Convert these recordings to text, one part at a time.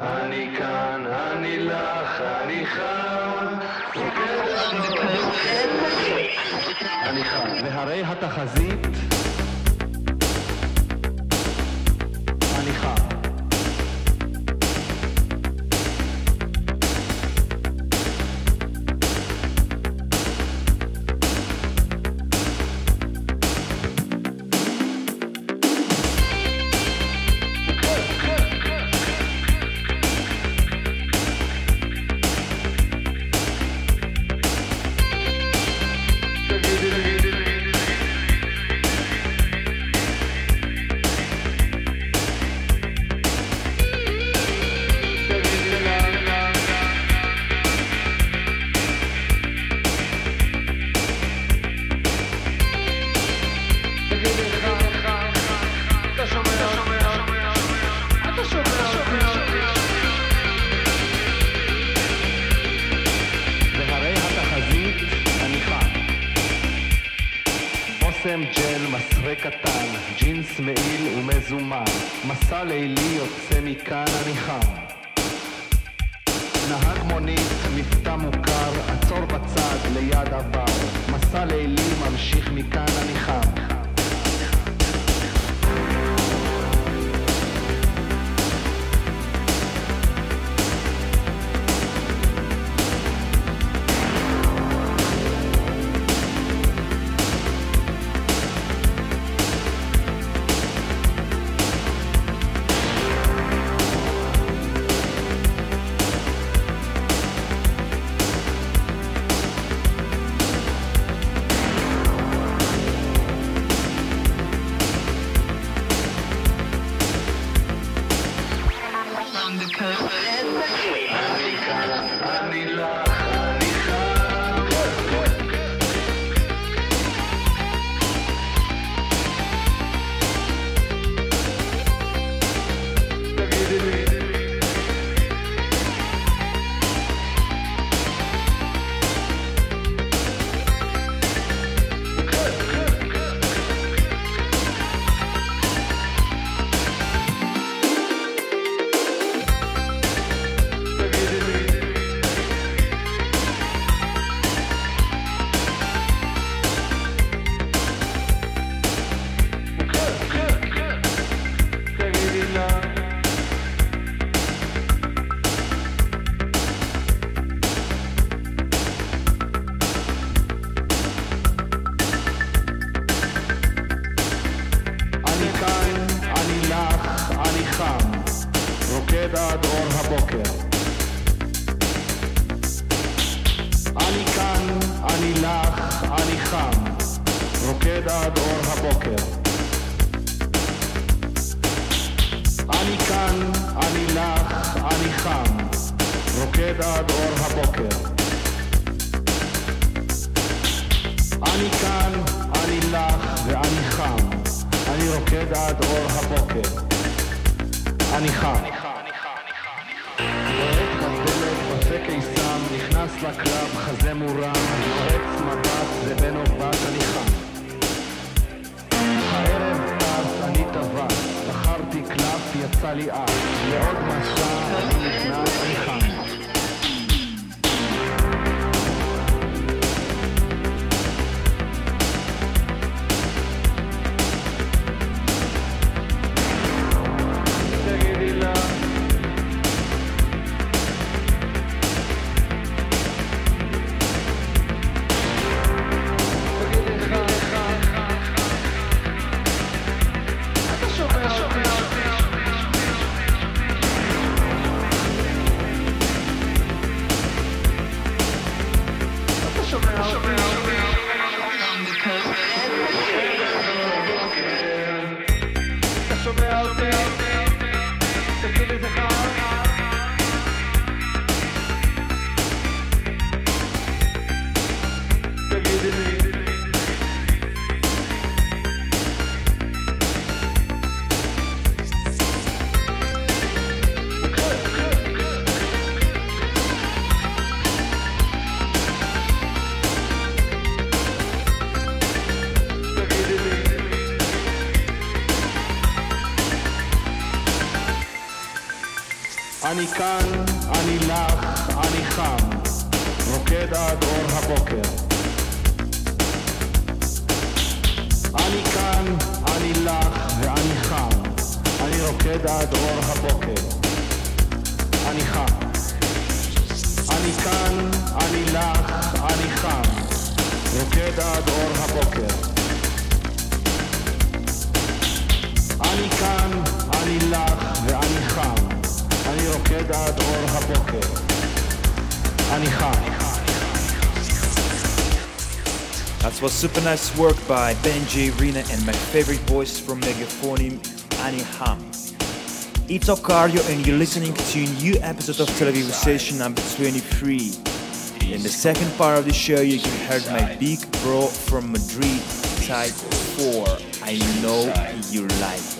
אני כאן, אני לך, אני חם. אני חם. והרי התחזית... עלי את לעוד מסע נכנס אני כאן, אני לך, אני חם, רוקד עד אור הבוקר. אני כאן, אני לך ואני חם, אני רוקד עד אור הבוקר. אני חם. אני כאן, אני לך, אני חם, רוקד עד אור הבוקר. עד אור הבוקר. אני חם. That was super nice work by Benji, Rina, and my favorite voice from Megaphonium, Annie Ham. It's Ocario, and you're listening to a new episode of Television Station number 23. In the second part of the show, you can hear my big bro from Madrid, Type 4. I know you like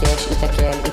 Itakiel, Itakiel,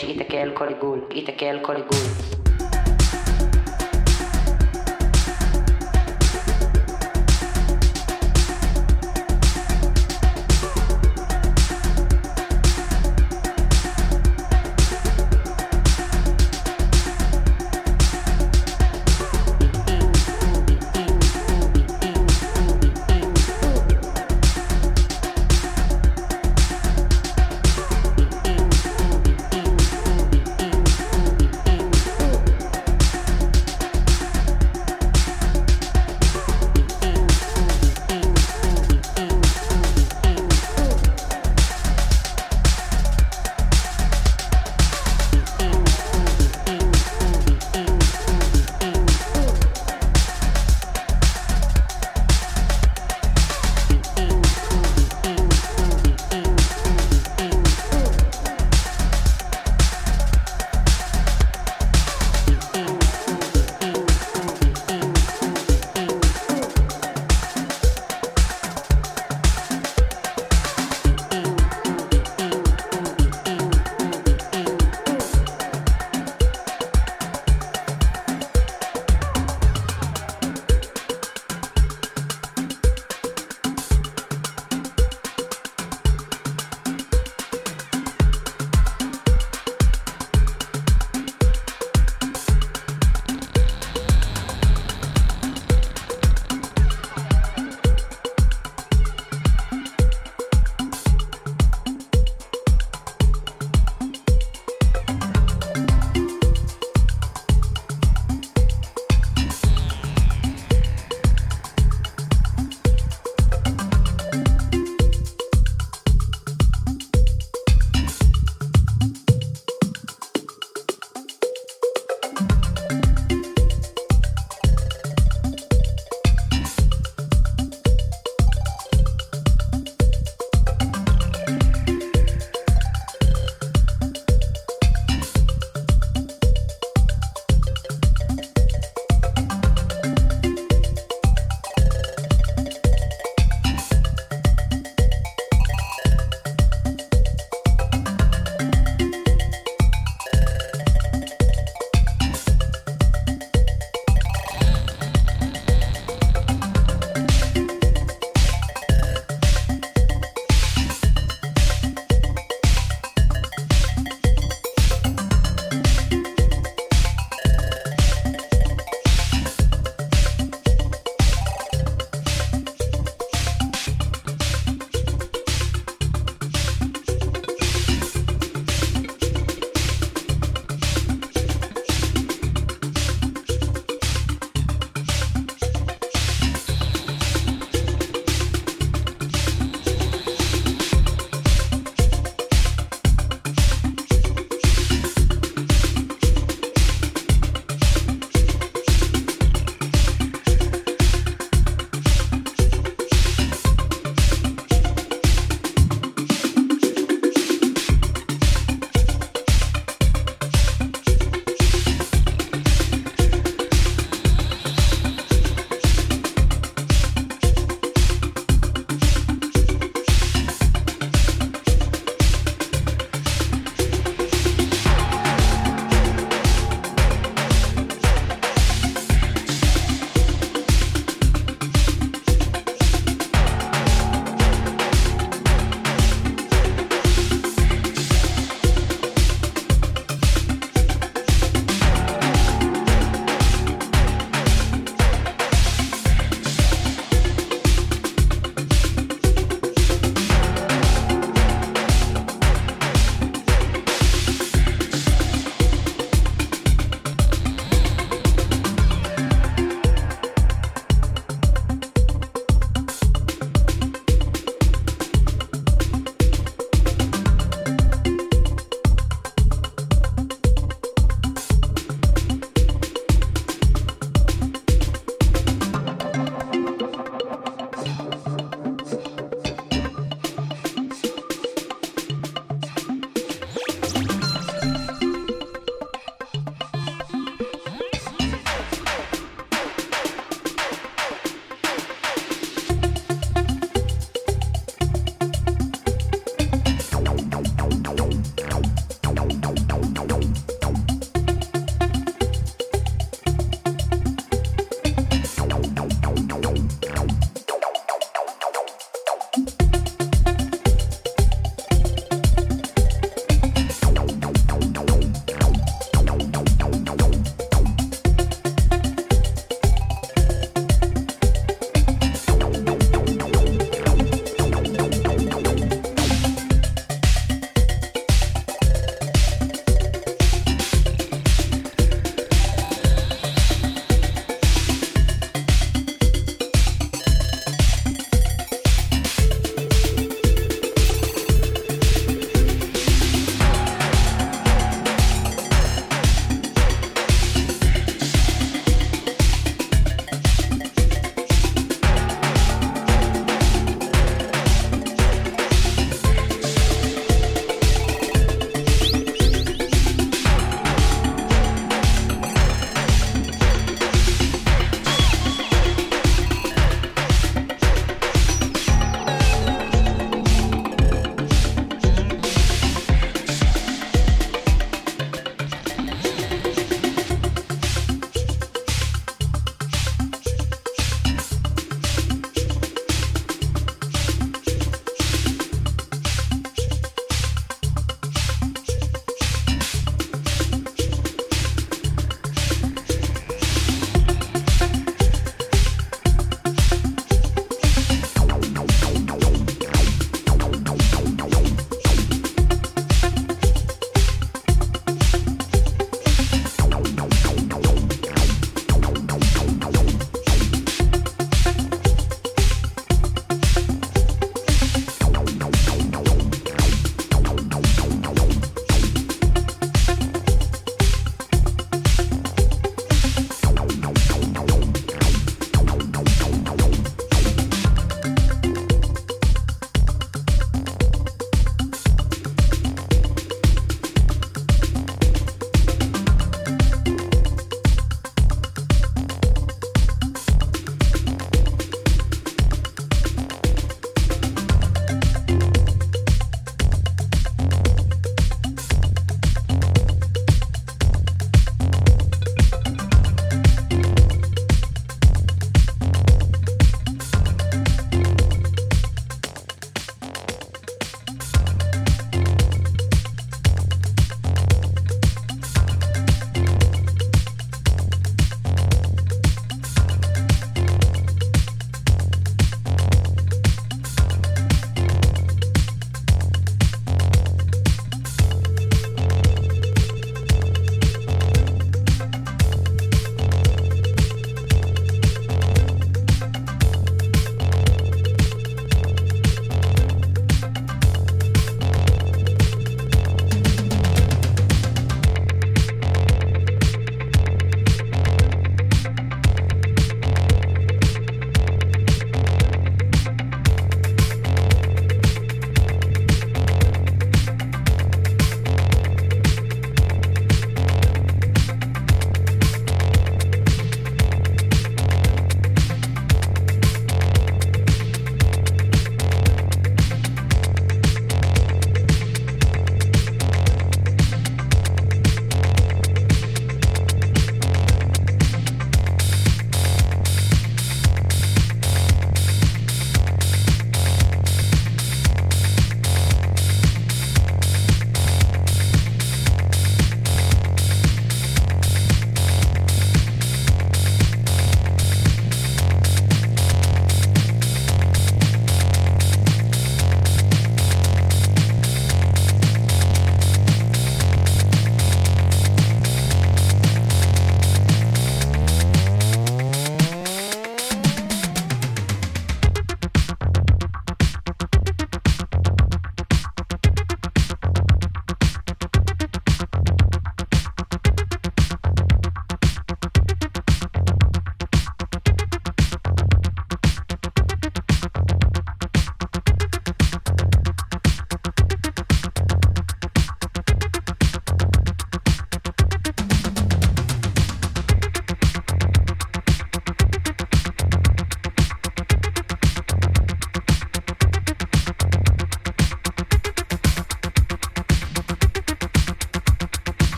שיתקל כל עיגול, יתקל כל עיגול.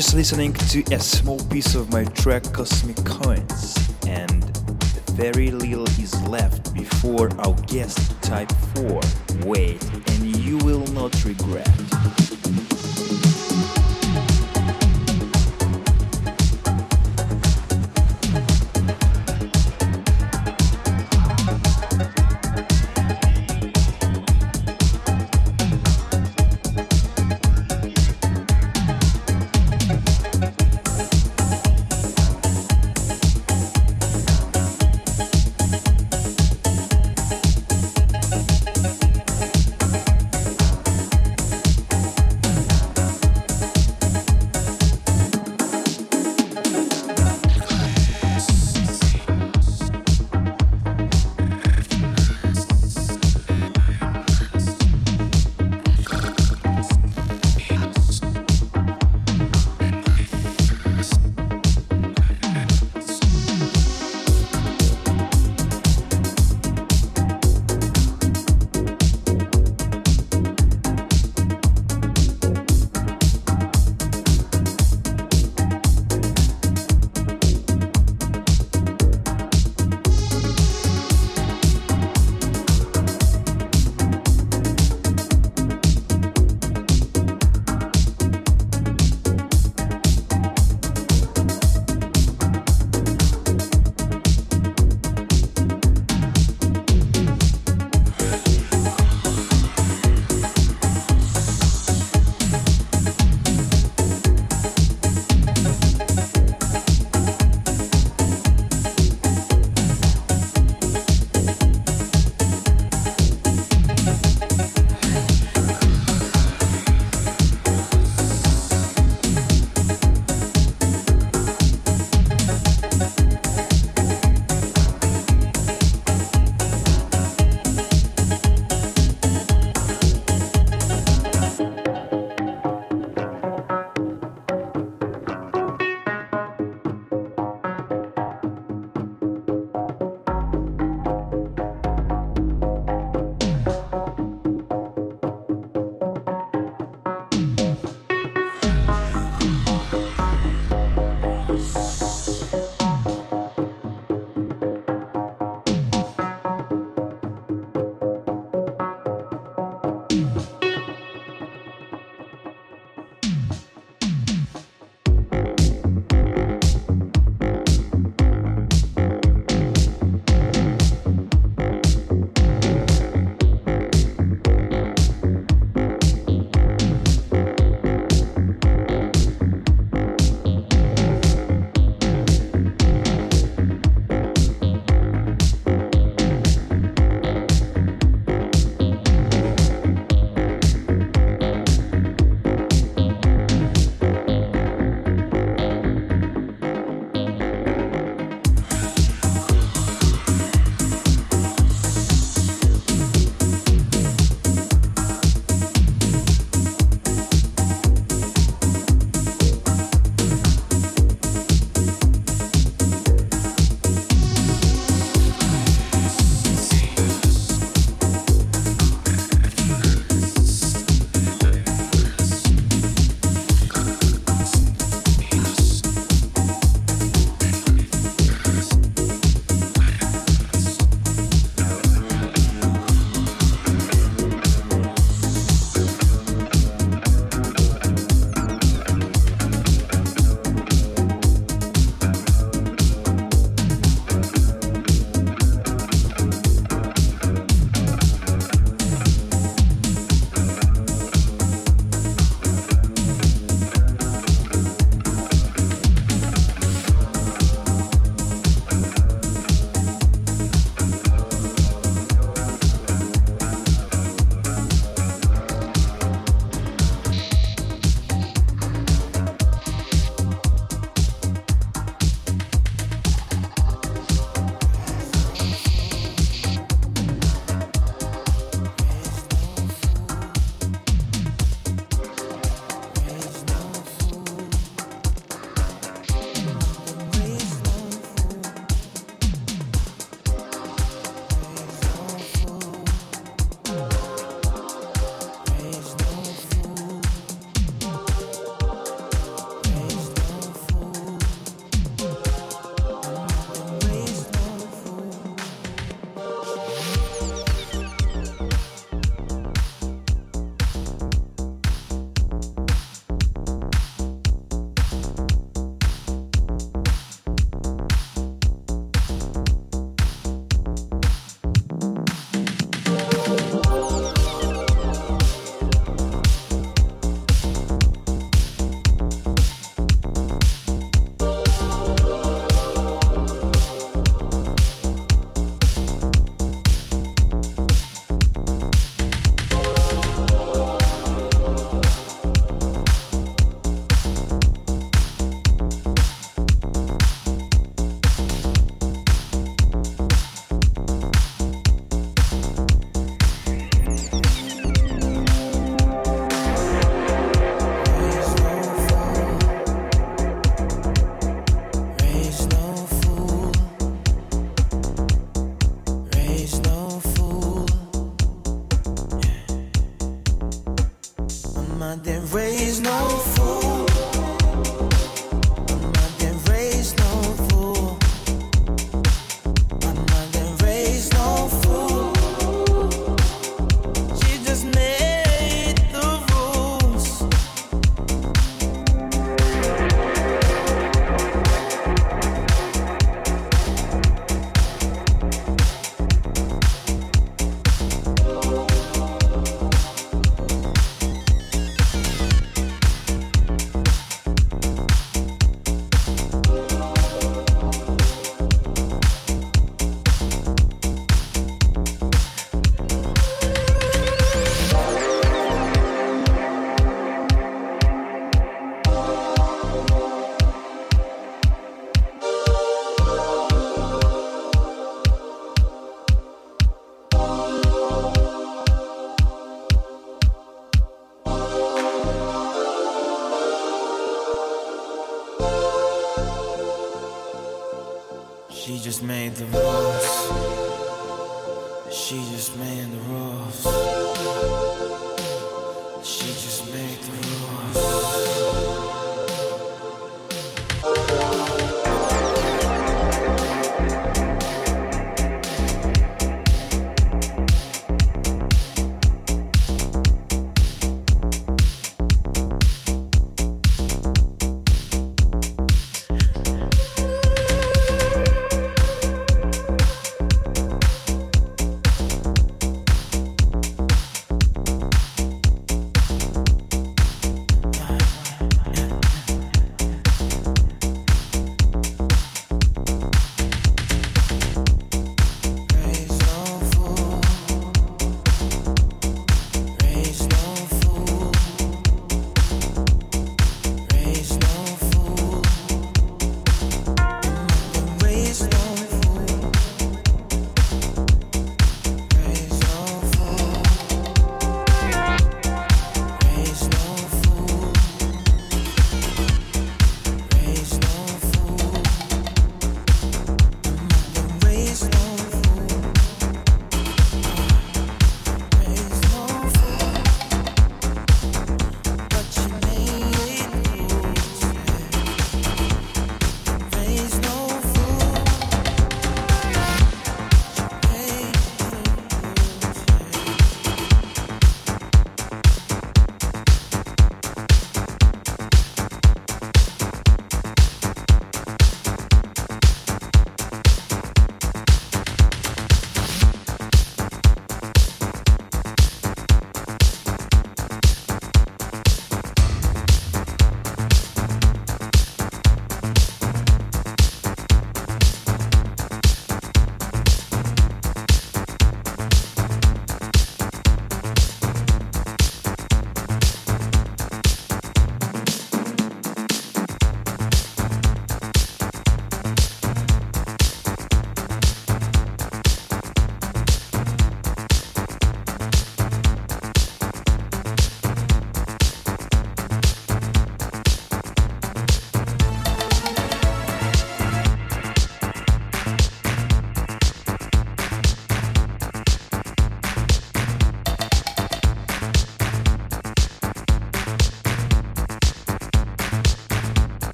Just listening to a small piece of my track Cosmic Coins, and very little is left before our guest type 4. Wait, and you will not regret.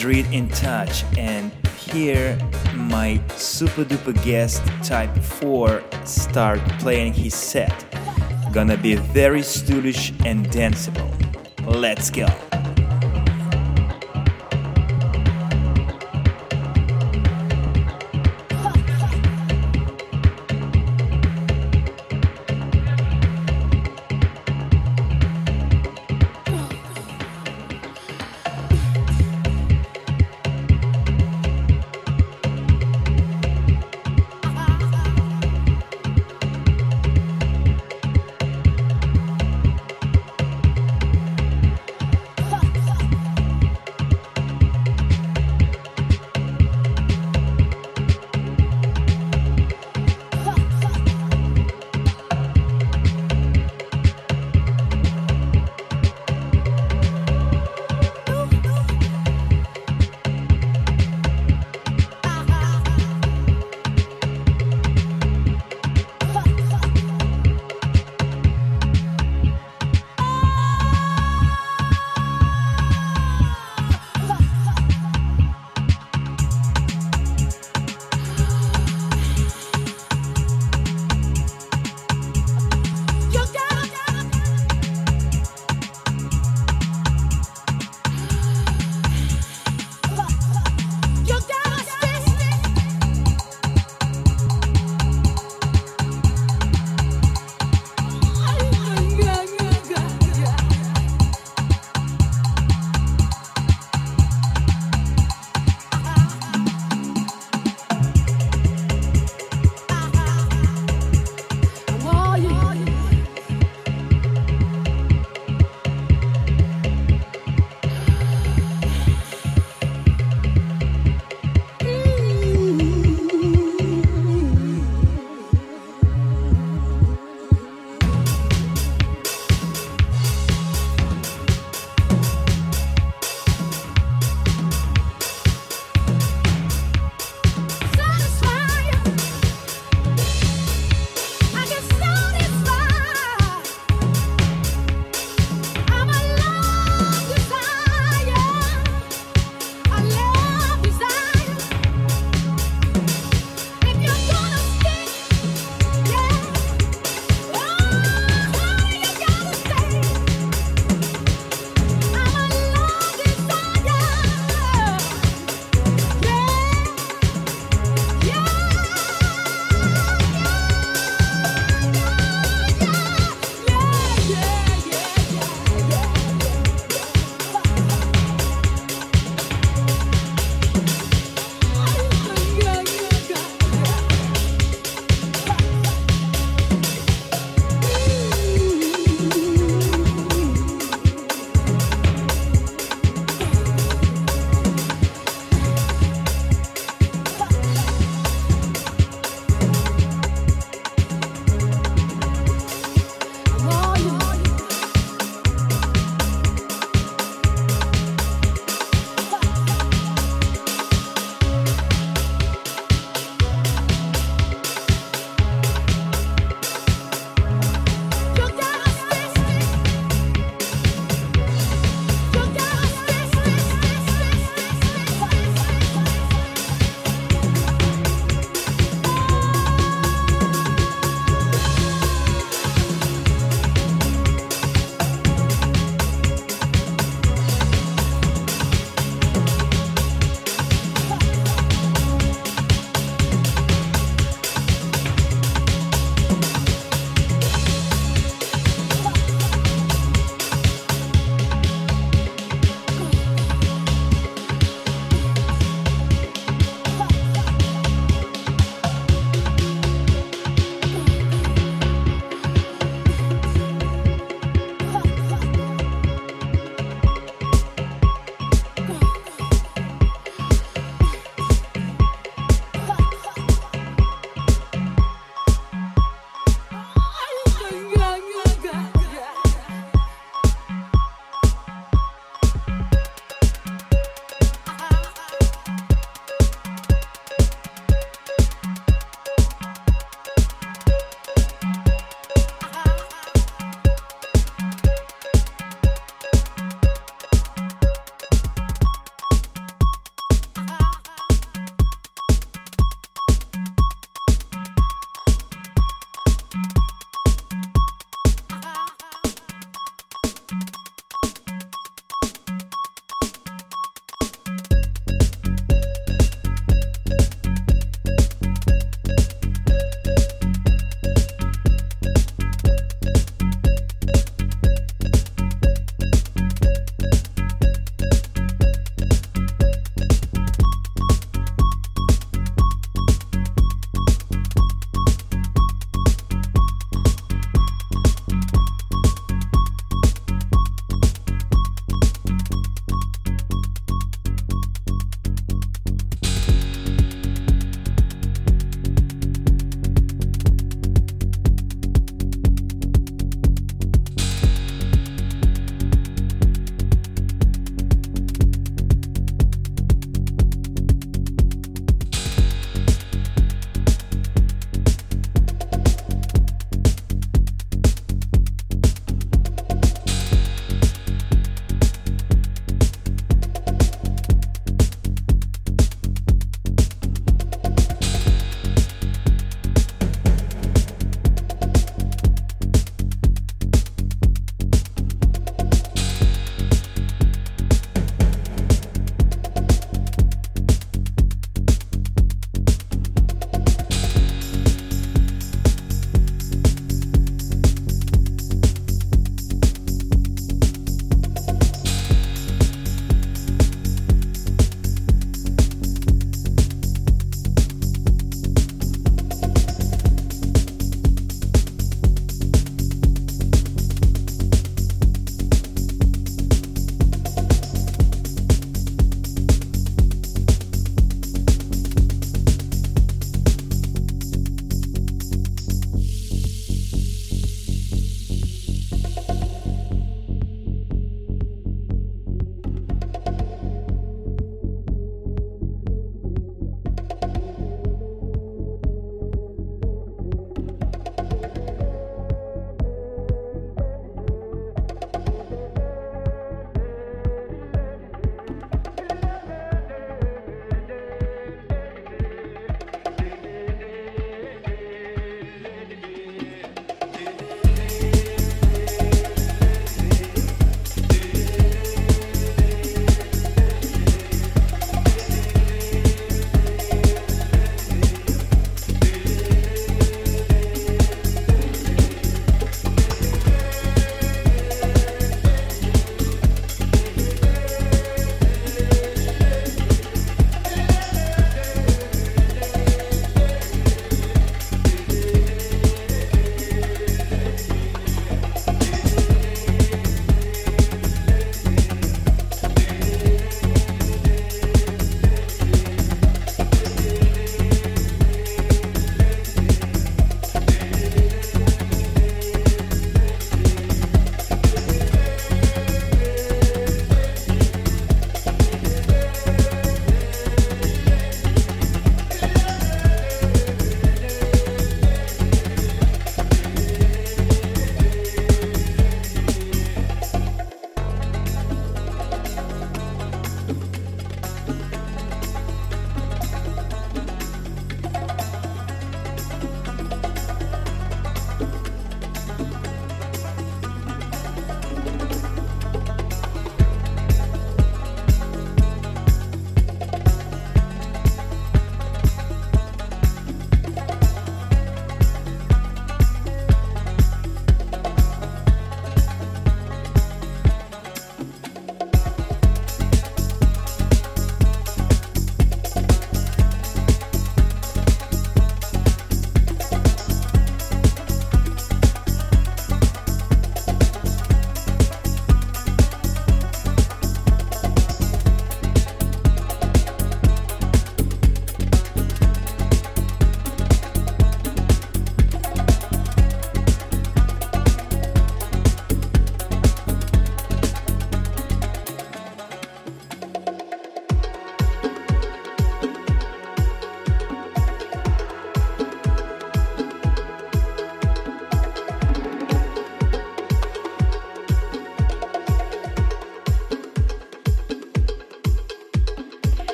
Madrid in touch, and here my super duper guest type 4 start playing his set. Gonna be very stylish and danceable. Let's go.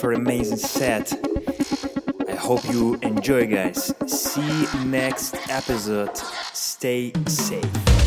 For amazing set. I hope you enjoy, guys. See you next episode. Stay safe.